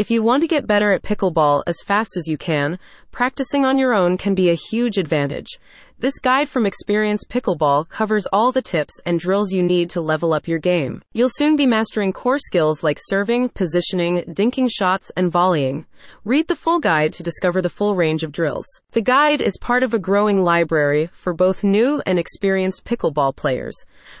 If you want to get better at pickleball as fast as you can, practicing on your own can be a huge advantage. This guide from Experience Pickleball covers all the tips and drills you need to level up your game. You'll soon be mastering core skills like serving, positioning, dinking shots, and volleying. Read the full guide to discover the full range of drills. The guide is part of a growing library for both new and experienced pickleball players,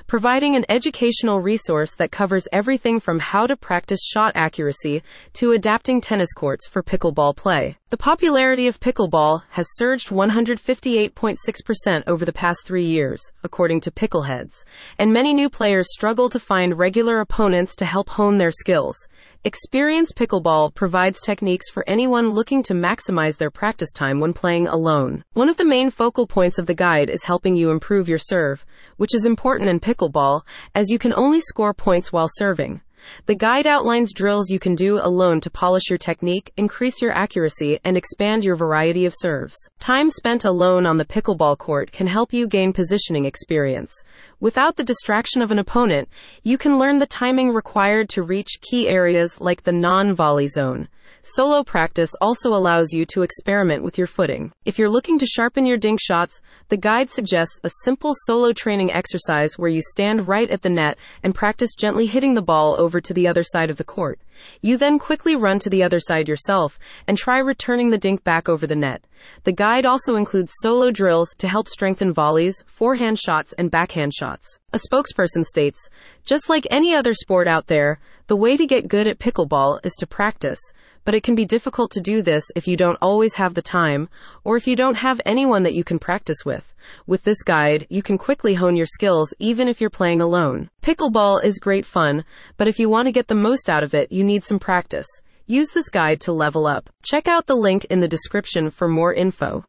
providing an educational resource that covers everything from how to practice shot accuracy to adapting tennis courts for pickleball play. The popularity of pickleball has surged 158.6% over the past three years, according to Pickleheads, and many new players struggle to find regular opponents to help hone their skills. Experience Pickleball provides techniques for anyone looking to maximize their practice time when playing alone. One of the main focal points of the guide is helping you improve your serve, which is important in pickleball as you can only score points while serving. The guide outlines drills you can do alone to polish your technique, increase your accuracy, and expand your variety of serves. Time spent alone on the pickleball court can help you gain positioning experience. Without the distraction of an opponent, you can learn the timing required to reach key areas like the non volley zone. Solo practice also allows you to experiment with your footing. If you're looking to sharpen your dink shots, the guide suggests a simple solo training exercise where you stand right at the net and practice gently hitting the ball over to the other side of the court. You then quickly run to the other side yourself and try returning the dink back over the net. The guide also includes solo drills to help strengthen volleys, forehand shots, and backhand shots. A spokesperson states, just like any other sport out there, the way to get good at pickleball is to practice but it can be difficult to do this if you don't always have the time or if you don't have anyone that you can practice with. With this guide, you can quickly hone your skills even if you're playing alone. Pickleball is great fun, but if you want to get the most out of it, you need some practice. Use this guide to level up. Check out the link in the description for more info.